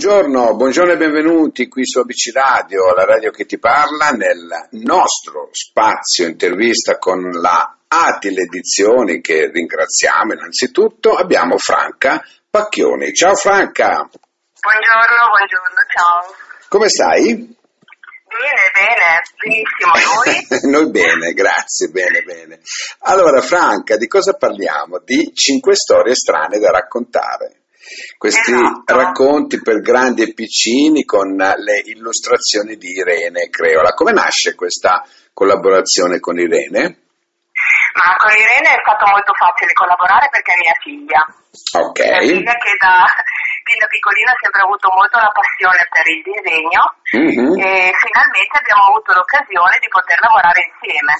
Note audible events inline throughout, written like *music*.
Buongiorno, buongiorno e benvenuti qui su ABC Radio, la radio che ti parla, nel nostro spazio intervista con la Atile Edizioni che ringraziamo innanzitutto. Abbiamo Franca Pacchioni. Ciao Franca. Buongiorno, buongiorno, ciao. Come stai? Bene, bene, benissimo, noi? *laughs* noi bene, grazie, bene, bene. Allora Franca, di cosa parliamo? Di cinque storie strane da raccontare questi esatto. racconti per grandi e piccini con le illustrazioni di Irene Creola. Come nasce questa collaborazione con Irene? Ma con Irene è stato molto facile collaborare perché è mia figlia. Ok. Mia figlia che da, fin da piccolina ha sempre avuto molto la passione per il disegno mm-hmm. e finalmente abbiamo avuto l'occasione di poter lavorare insieme.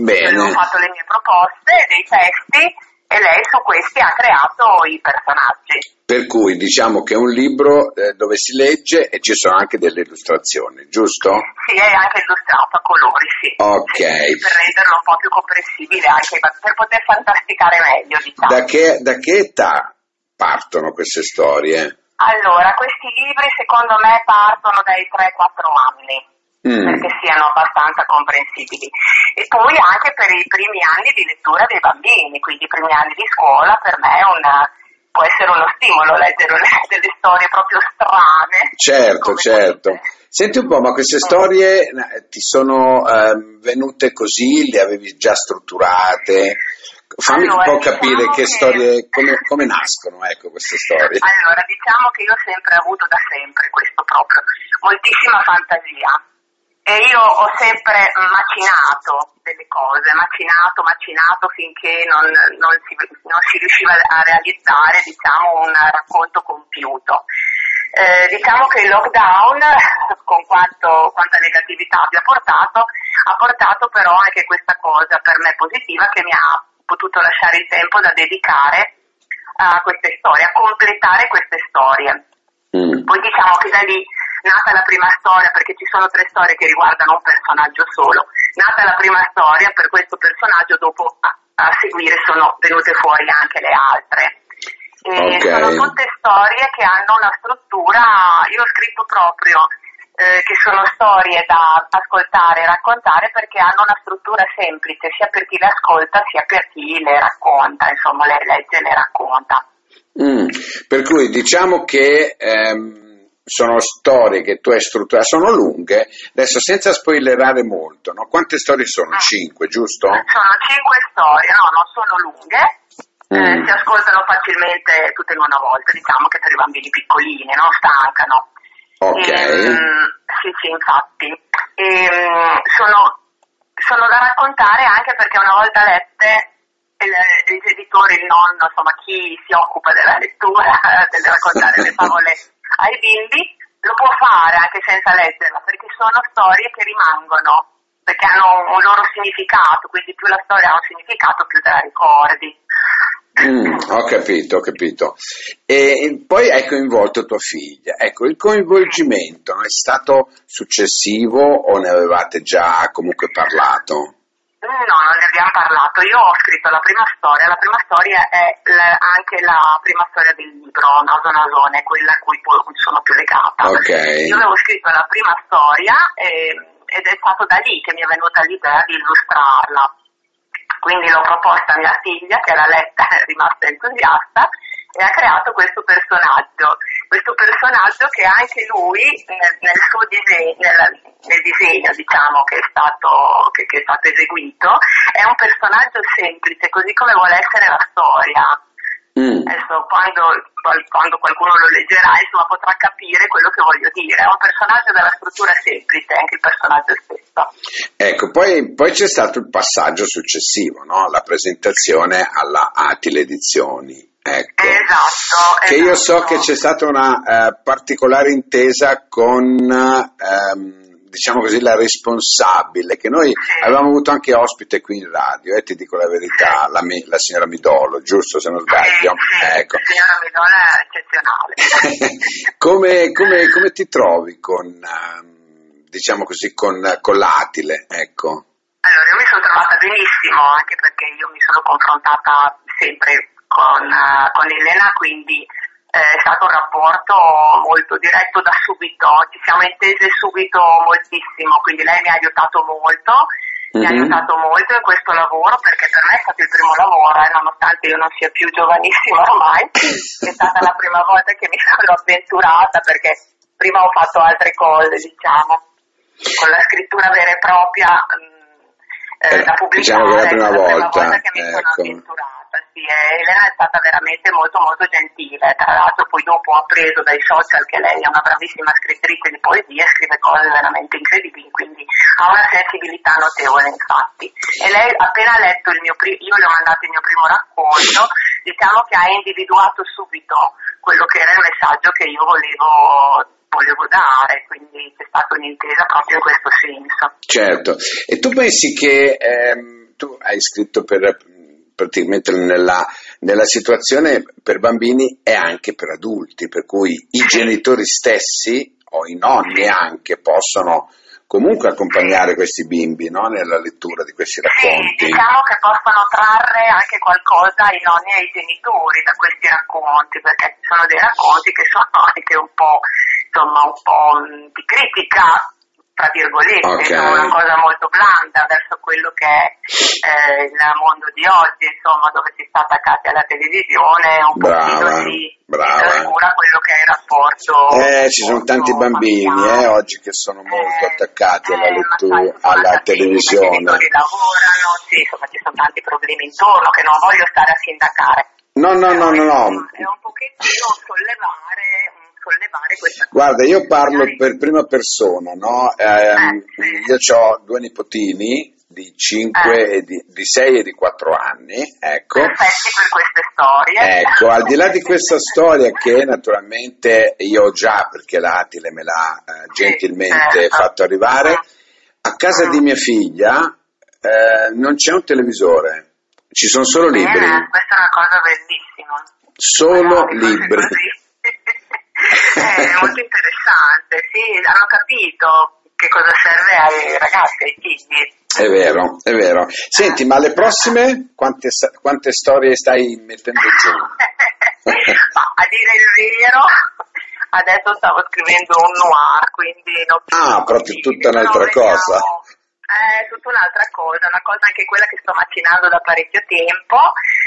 Bene. Io ho fatto le mie proposte, dei testi e lei su questi ha creato i personaggi. Per cui diciamo che è un libro eh, dove si legge e ci sono anche delle illustrazioni, giusto? Sì, è anche illustrato a colori, sì. Ok. Sì, per renderlo un po' più comprensibile, anche per poter fantasticare meglio, diciamo. Da che, da che età partono queste storie? Allora, questi libri secondo me partono dai 3-4 anni mm. perché siano abbastanza comprensibili. E poi anche per i primi anni di lettura dei bambini, quindi i primi anni di scuola per me è una, può essere uno stimolo leggere delle storie proprio strane. Certo, certo. Senti un po', ma queste mm. storie ti sono eh, venute così, le avevi già strutturate? Fammi allora, un po' capire diciamo che, che storie, come, come, nascono ecco, queste storie. Allora, diciamo che io ho sempre avuto da sempre questo proprio, moltissima fantasia e io ho sempre macinato delle cose, macinato, macinato finché non, non, si, non si, riusciva a realizzare diciamo, un racconto compiuto. Eh, diciamo che il lockdown, con quanto, quanta negatività abbia portato, ha portato però anche questa cosa per me positiva che mi ha potuto lasciare il tempo da dedicare a queste storie, a completare queste storie. Mm. Poi diciamo che da lì nata la prima storia, perché ci sono tre storie che riguardano un personaggio solo, nata la prima storia, per questo personaggio dopo a, a seguire sono venute fuori anche le altre. E okay. Sono tutte storie che hanno una struttura, io ho scritto proprio eh, che sono storie da ascoltare e raccontare perché hanno una struttura semplice sia per chi le ascolta sia per chi le racconta, insomma le legge e le racconta. Mm, per cui diciamo che ehm sono storie che tu hai strutturato, sono lunghe, adesso senza spoilerare molto, no? quante storie sono? Ah. Cinque, giusto? Sono cinque storie, no, non sono lunghe, eh, mm. eh, si ascoltano facilmente tutte in una volta, diciamo che per i bambini piccolini, non stancano. Ok. E, ehm, sì, sì, infatti. E, ehm, sono, sono da raccontare anche perché una volta lette il, il editore, il nonno, insomma chi si occupa della lettura, *laughs* del raccontare le *laughs* favole ai bimbi lo può fare anche senza leggerla perché sono storie che rimangono, perché hanno un loro significato, quindi più la storia ha un significato più te la ricordi. Mm, ho capito, ho capito. E poi hai coinvolto tua figlia. Ecco, il coinvolgimento è stato successivo o ne avevate già comunque parlato? No, non ne abbiamo parlato. Io ho scritto la prima storia. La prima storia è anche la prima storia del libro, Naso Nasone, quella a cui sono più legata. Okay. Io avevo scritto la prima storia e, ed è stato da lì che mi è venuta l'idea di illustrarla. Quindi l'ho proposta a mia figlia, che l'ha letta e *laughs* è rimasta entusiasta, e ha creato questo personaggio, questo personaggio che anche lui nel, nel suo disegno, nel, nel disegno diciamo, che, è stato, che, che è stato eseguito, è un personaggio semplice, così come vuole essere la storia. Mm. Adesso quando, quando, qualcuno lo leggerà insomma, potrà capire quello che voglio dire. È un personaggio dalla struttura semplice, anche il personaggio stesso. Ecco, poi, poi c'è stato il passaggio successivo, no? la presentazione alla Atile Edizioni. Ecco. Esatto, che io so che c'è stata una eh, particolare intesa con ehm, diciamo così la responsabile che noi sì. avevamo avuto anche ospite qui in radio e eh, ti dico la verità la, la, signora Midolo giusto se non sbaglio sì, ecco. la signora Midolo è eccezionale *laughs* come, come, come, ti trovi con ehm, diciamo così con, con l'Atile ecco allora io mi sono trovata benissimo anche perché io mi sono confrontata sempre con, uh, con Elena, quindi è stato un rapporto molto diretto da subito, ci siamo intese subito moltissimo, quindi lei mi ha aiutato molto, mi ha Mhm. aiutato molto in questo lavoro perché per me è stato il primo lavoro, eh, nonostante io non sia più giovanissima ormai, è stata la prima volta che mi sono avventurata perché prima ho fatto altre cose, diciamo, con la scrittura vera e propria mh, eh, Eh, da pubblicare, diciamo che è la prima è volta, che mi sono ecco. avventurata. Sì, Elena è stata veramente molto molto gentile, tra l'altro poi dopo ho appreso dai social che lei è una bravissima scrittrice di poesie, scrive cose veramente incredibili, quindi ha una sensibilità notevole infatti. E lei appena letto il mio primo, io le ho mandato il mio primo racconto, diciamo che ha individuato subito quello che era il messaggio che io volevo volevo dare, quindi c'è stata un'intesa proprio in questo senso. Certo, e tu pensi che ehm, tu hai scritto per praticamente nella, nella situazione per bambini e anche per adulti, per cui i genitori stessi o i nonni anche possono comunque accompagnare questi bimbi no? nella lettura di questi Sì, racconti. diciamo che possono trarre anche qualcosa i nonni e i genitori da questi racconti, perché ci sono dei racconti che sono anche un po', insomma, un po' mh, di critica, tra virgolette, Ok. sono una cosa molto blanda verso quello che è eh, il mondo di oggi, insomma, dove si sta attaccati alla televisione, un Brava, pochino si, trascura quello che è il rapporto. Eh, ci sono tanti bambini eh, oggi che sono molto attaccati alla, eh, lettura, alla I televisione. genitori lavorano, sì, insomma ci sono tanti problemi intorno che non voglio stare a sindacare. No, no, no, no, no. È un pochettino sollevare, un sollevare questa. Guarda, io parlo per prima persona, no? Ehm, Eh, sì. io ho due nipotini di 5 Eh. e di, di 6 e di 4 anni, ecco. Perfetti per queste storie. Ecco, al di là di *laughs* questa storia che naturalmente io ho già, perché l'Atile me l'ha eh, Sì, gentilmente certo. fatto arrivare, a casa di mia figlia eh, non c'è un televisore, ci sono solo libri, Bene, questa è una cosa bellissima. solo libri. Così. è molto interessante, sì, hanno capito che cosa serve ai ragazzi, ai figli. È vero, è vero. Senti, ma le prossime quante, quante storie stai mettendo giù? *laughs* A dire il vero, adesso stavo scrivendo un noir, quindi non Ah, proprio tutta un'altra vediamo. Eh, tutta un'altra cosa, una cosa anche quella che sto macinando da parecchio tempo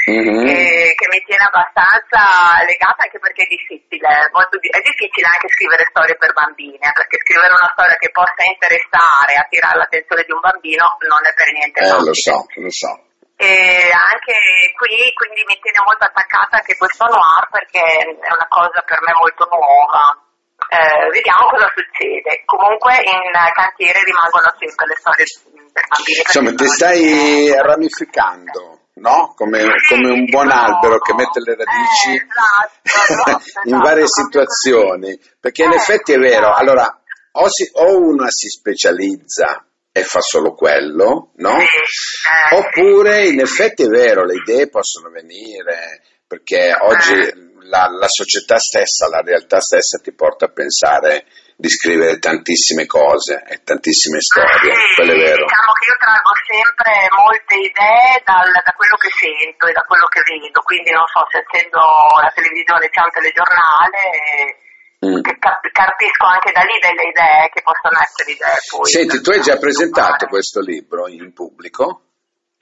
Mhm. e che mi tiene abbastanza legata anche perché è difficile, molto di- è difficile anche scrivere storie per bambine, perché scrivere una storia che possa interessare, attirare l'attenzione di un bambino non è per niente Eh, lo facile. so, lo so. E anche qui quindi mi tiene molto attaccata anche questo noir perché è una cosa per me molto nuova. Eh, vediamo cosa succede. Comunque in cantiere rimangono sempre le storie per bambini. Insomma, ti stai ramificando, no? Come, Sì, come un buon no. albero che mette le radici Eh, esatto, *laughs* esatto, in varie proprio situazioni. Perché in Eh, effetti è vero, esatto. allora, o, si- o una si specializza e fa solo quello, no? Eh, Oppure in effetti è vero, le idee possono venire, perché oggi Eh. La, la società stessa, la realtà stessa ti porta a pensare di scrivere tantissime cose e tantissime storie, Sì, quello è vero. Diciamo che io traggo sempre molte idee dal- da quello che sento e da quello che vedo, quindi non so se accendo la televisione c'è un telegiornale e Mm. che cap- capisco anche da lì delle idee che possono essere idee poi. Senti, tu hai già presentato questo libro in pubblico?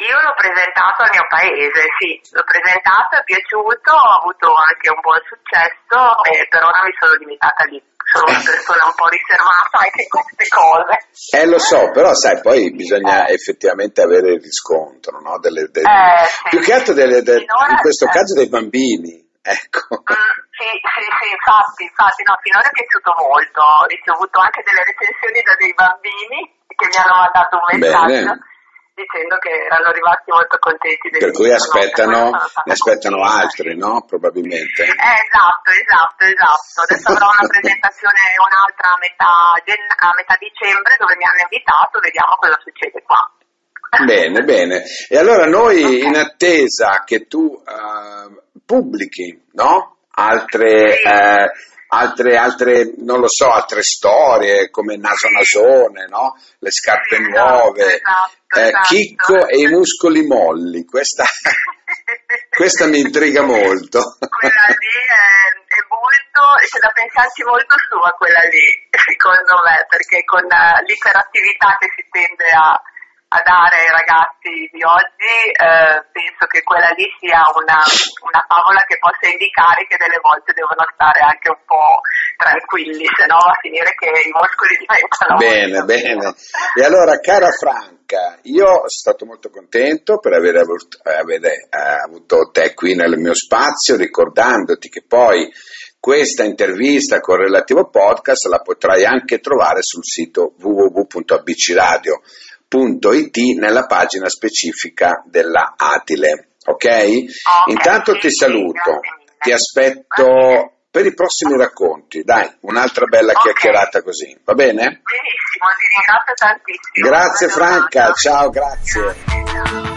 Io l'ho presentato al mio paese, sì, l'ho presentato, è piaciuto, ho avuto anche un buon successo e per ora mi sono limitata lì. Sono una persona un po' riservata anche in queste cose. Eh, lo so, però sai, poi bisogna effettivamente avere il riscontro, no? Delle- delle- Eh, sì. più che altro delle- de- in questo eh. caso dei bambini, *laughs* ecco. Mm, sì, sì, sì, infatti, infatti, no, finora è piaciuto molto. Ho ricevuto anche delle recensioni da dei bambini che mi hanno mandato un messaggio Bene. Dicendo che erano rimasti molto contenti Per cui aspettano, *laughs* ne aspettano altri, no? Probabilmente. Eh, esatto, esatto, esatto. Adesso avrò una presentazione, un'altra a metà, gen- a metà dicembre dove mi hanno invitato, vediamo cosa succede qua. Bene, bene. E allora noi *laughs* in attesa che tu eh, pubblichi, no? Altre, Sì. eh, altre, altre, non lo so, altre storie come naso nasone, no? Le scarpe Sì, nuove, esatto, eh, esatto. Chicco e i muscoli molli. Questa, *laughs* questa mi intriga molto. quella lì è, è molto, c'è da pensarci molto su a quella lì, *laughs* secondo me, perché con eh, l'iperattività che si tende a, a dare ai ragazzi di oggi, eh, penso che quella lì sia una, una favola che possa indicare che delle volte devono stare anche un po' tranquilli, se no va a finire che i muscoli *laughs* diventano... Bene, molto- bene. E allora, cara Franca, io sono stato molto contento per aver avuto, avere, eh, avuto te qui nel mio spazio, ricordandoti che poi questa intervista con il relativo podcast la potrai anche trovare sul sito www.abcradio.it nella pagina specifica della Atile. Ok? Intanto ti saluto, ti aspetto per i prossimi racconti. Dai, un'altra bella Ok. chiacchierata così, va bene? Benissimo, ti ringrazio tantissimo. Grazie Franca, ciao, grazie. Grazie, ciao.